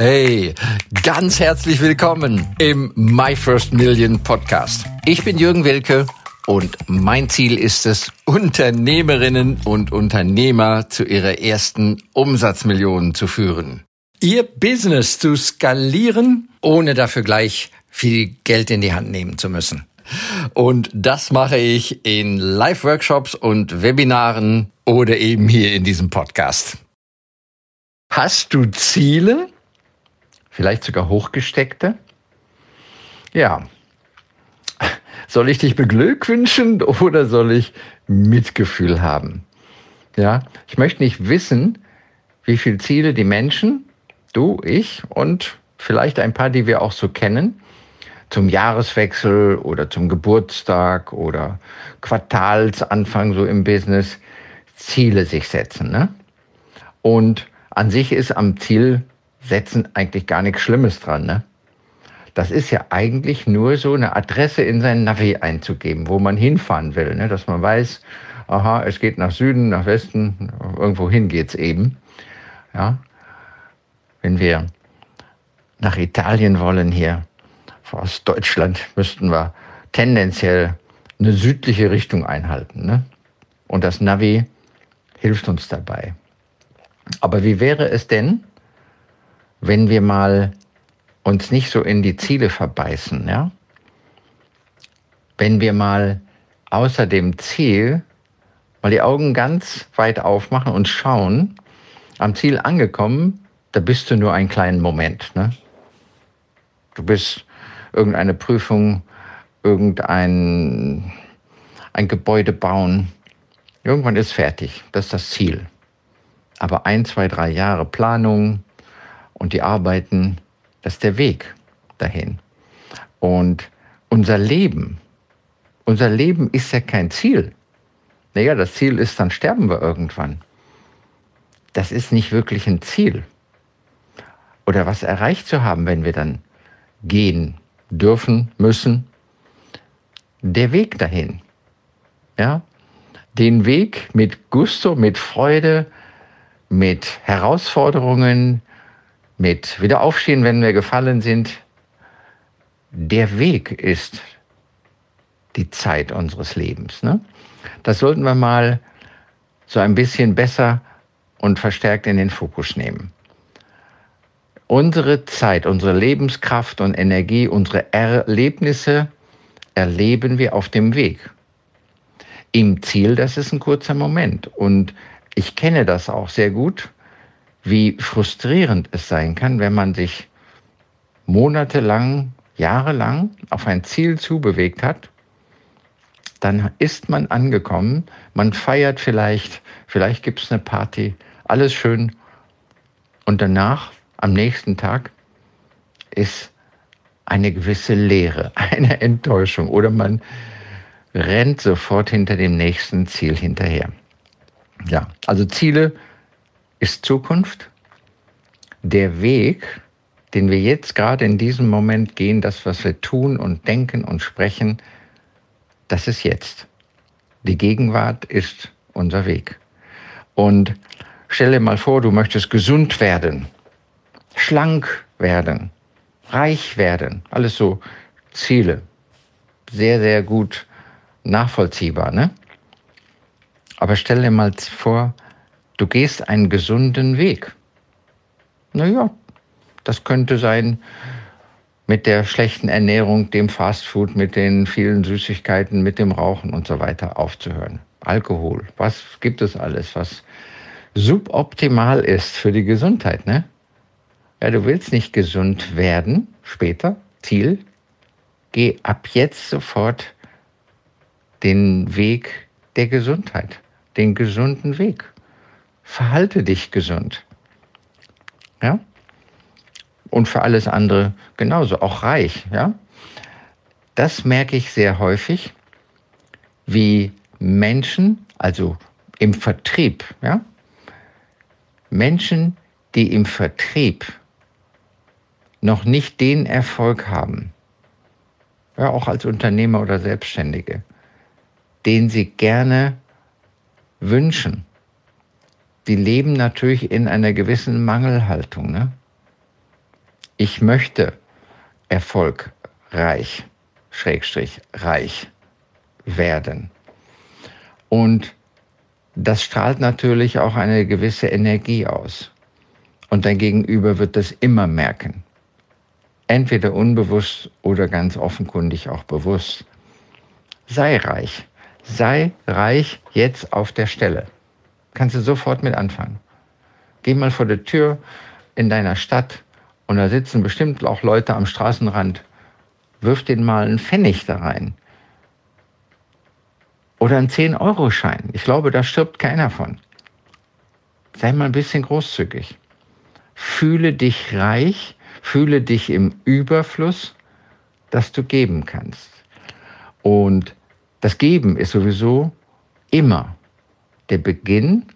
Hey, ganz herzlich willkommen im My First Million Podcast. Ich bin Jürgen Wilke und mein Ziel ist es, Unternehmerinnen und Unternehmer zu ihrer ersten Umsatzmillionen zu führen. Ihr Business zu skalieren, ohne dafür gleich viel Geld in die Hand nehmen zu müssen. Und das mache ich in Live-Workshops und Webinaren oder eben hier in diesem Podcast. Hast du Ziele? Vielleicht sogar hochgesteckte? Ja. Soll ich dich beglückwünschen oder soll ich Mitgefühl haben? Ja, ich möchte nicht wissen, wie viele Ziele die Menschen, du, ich und vielleicht ein paar, die wir auch so kennen, zum Jahreswechsel oder zum Geburtstag oder Quartalsanfang so im Business Ziele sich setzen. Ne? Und an sich ist am Ziel setzen eigentlich gar nichts Schlimmes dran. Ne? Das ist ja eigentlich nur so eine Adresse in sein Navi einzugeben, wo man hinfahren will, ne? dass man weiß, aha, es geht nach Süden, nach Westen, irgendwo hin geht's eben. Ja? Wenn wir nach Italien wollen hier, aus Deutschland, müssten wir tendenziell eine südliche Richtung einhalten. Ne? Und das Navi hilft uns dabei. Aber wie wäre es denn, wenn wir mal uns nicht so in die Ziele verbeißen, ja? Wenn wir mal außer dem Ziel mal die Augen ganz weit aufmachen und schauen, am Ziel angekommen, da bist du nur einen kleinen Moment. Ne? Du bist irgendeine Prüfung, irgendein ein Gebäude bauen. Irgendwann ist fertig. Das ist das Ziel. Aber ein, zwei, drei Jahre Planung, und die Arbeiten, das ist der Weg dahin. Und unser Leben, unser Leben ist ja kein Ziel. Naja, das Ziel ist, dann sterben wir irgendwann. Das ist nicht wirklich ein Ziel. Oder was erreicht zu haben, wenn wir dann gehen dürfen, müssen. Der Weg dahin. Ja? Den Weg mit Gusto, mit Freude, mit Herausforderungen, mit Wiederaufstehen, wenn wir gefallen sind. Der Weg ist die Zeit unseres Lebens. Ne? Das sollten wir mal so ein bisschen besser und verstärkt in den Fokus nehmen. Unsere Zeit, unsere Lebenskraft und Energie, unsere Erlebnisse erleben wir auf dem Weg. Im Ziel, das ist ein kurzer Moment. Und ich kenne das auch sehr gut wie frustrierend es sein kann, wenn man sich monatelang, jahrelang auf ein Ziel zubewegt hat, dann ist man angekommen, man feiert vielleicht, vielleicht gibt es eine Party, alles schön. Und danach, am nächsten Tag, ist eine gewisse Leere, eine Enttäuschung oder man rennt sofort hinter dem nächsten Ziel hinterher. Ja, also Ziele ist Zukunft. Der Weg, den wir jetzt gerade in diesem Moment gehen, das, was wir tun und denken und sprechen, das ist jetzt. Die Gegenwart ist unser Weg. Und stell dir mal vor, du möchtest gesund werden, schlank werden, reich werden, alles so Ziele. Sehr, sehr gut nachvollziehbar, ne? Aber stell dir mal vor, du gehst einen gesunden Weg. Naja, das könnte sein mit der schlechten Ernährung, dem Fastfood, mit den vielen Süßigkeiten, mit dem Rauchen und so weiter aufzuhören. Alkohol, was gibt es alles, was suboptimal ist für die Gesundheit, ne? Ja, du willst nicht gesund werden später, Ziel. Geh ab jetzt sofort den Weg der Gesundheit, den gesunden Weg verhalte dich gesund. Ja? Und für alles andere genauso, auch reich. Ja? Das merke ich sehr häufig, wie Menschen, also im Vertrieb, ja? Menschen, die im Vertrieb noch nicht den Erfolg haben, ja, auch als Unternehmer oder Selbstständige, den sie gerne wünschen, die leben natürlich in einer gewissen Mangelhaltung. Ne? ich möchte erfolgreich, schrägstrich reich werden. Und das strahlt natürlich auch eine gewisse Energie aus. Und dein Gegenüber wird das immer merken. Entweder unbewusst oder ganz offenkundig auch bewusst. Sei reich. Sei reich jetzt auf der Stelle. Kannst du sofort mit anfangen. Geh mal vor der Tür in deiner Stadt und da sitzen bestimmt auch Leute am Straßenrand. Wirf den mal einen Pfennig da rein. Oder einen 10-Euro-Schein. Ich glaube, da stirbt keiner von. Sei mal ein bisschen großzügig. Fühle dich reich, fühle dich im Überfluss, dass du geben kannst. Und das Geben ist sowieso immer der Beginn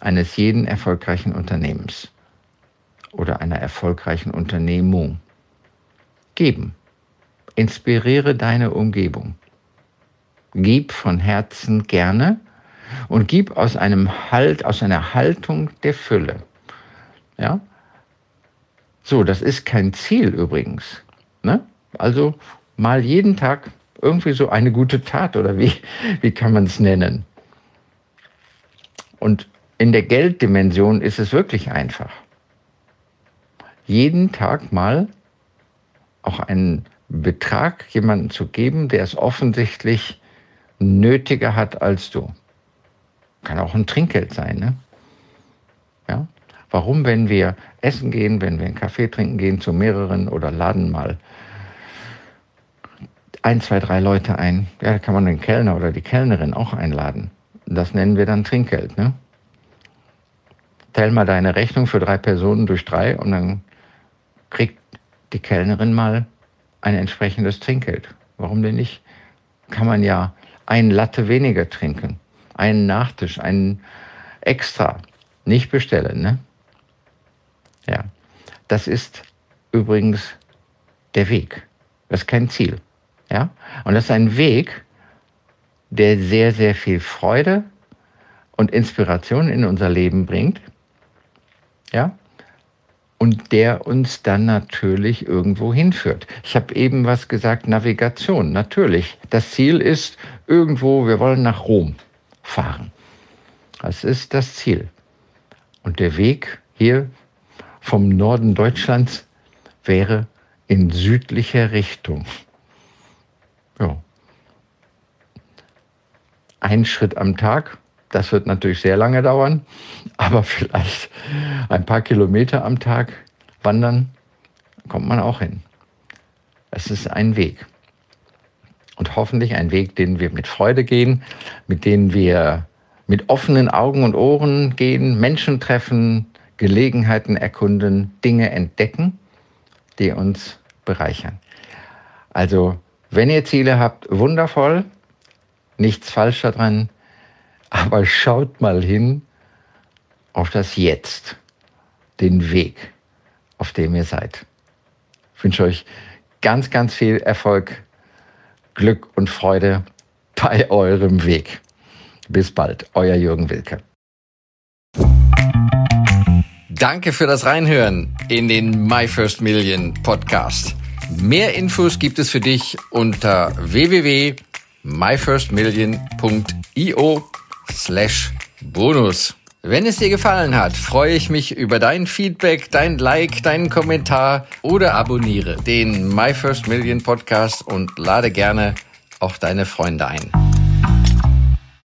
eines jeden erfolgreichen Unternehmens oder einer erfolgreichen Unternehmung. Geben. Inspiriere deine Umgebung. Gib von Herzen gerne und gib aus einem Halt, aus einer Haltung der Fülle. Ja? So, das ist kein Ziel übrigens. Ne? Also mal jeden Tag irgendwie so eine gute Tat oder wie, wie kann man es nennen? Und in der Gelddimension ist es wirklich einfach. Jeden Tag mal auch einen Betrag jemandem zu geben, der es offensichtlich nötiger hat als du. Kann auch ein Trinkgeld sein, ne? Ja? Warum, wenn wir essen gehen, wenn wir einen Kaffee trinken gehen, zu mehreren oder laden mal ein, zwei, drei Leute ein, ja, da kann man den Kellner oder die Kellnerin auch einladen. Das nennen wir dann Trinkgeld, ne? Teil mal deine Rechnung für drei Personen durch drei und dann kriegt die Kellnerin mal ein entsprechendes Trinkgeld. Warum denn nicht? Kann man ja ein Latte weniger trinken, einen Nachtisch, einen extra, nicht bestellen, ne? Ja, das ist übrigens der Weg. Das ist kein Ziel. Ja, und das ist ein Weg, der sehr, sehr viel Freude und Inspiration in unser Leben bringt. Ja, und der uns dann natürlich irgendwo hinführt. Ich habe eben was gesagt, Navigation, natürlich. Das Ziel ist irgendwo, wir wollen nach Rom fahren. Das ist das Ziel. Und der Weg hier vom Norden Deutschlands wäre in südlicher Richtung. Ja. Ein Schritt am Tag, das wird natürlich sehr lange dauern, aber vielleicht ein paar Kilometer am Tag wandern, kommt man auch hin. Es ist ein Weg. Und hoffentlich ein Weg, den wir mit Freude gehen, mit dem wir mit offenen Augen und Ohren gehen, Menschen treffen, Gelegenheiten erkunden, Dinge entdecken, die uns bereichern. Also, wenn ihr Ziele habt, wundervoll, nichts falsch daran, aber schaut mal hin auf das Jetzt, den Weg, auf dem ihr seid. Ich wünsche euch ganz, ganz viel Erfolg, Glück und Freude bei eurem Weg. Bis bald, euer Jürgen Wilke. Danke für das Reinhören in den My First Million Podcast. Mehr Infos gibt es für dich unter www.myfirstmillion.io slash bonus. Wenn es dir gefallen hat, freue ich mich über dein Feedback, dein Like, deinen Kommentar oder abonniere den My First Million Podcast und lade gerne auch deine Freunde ein.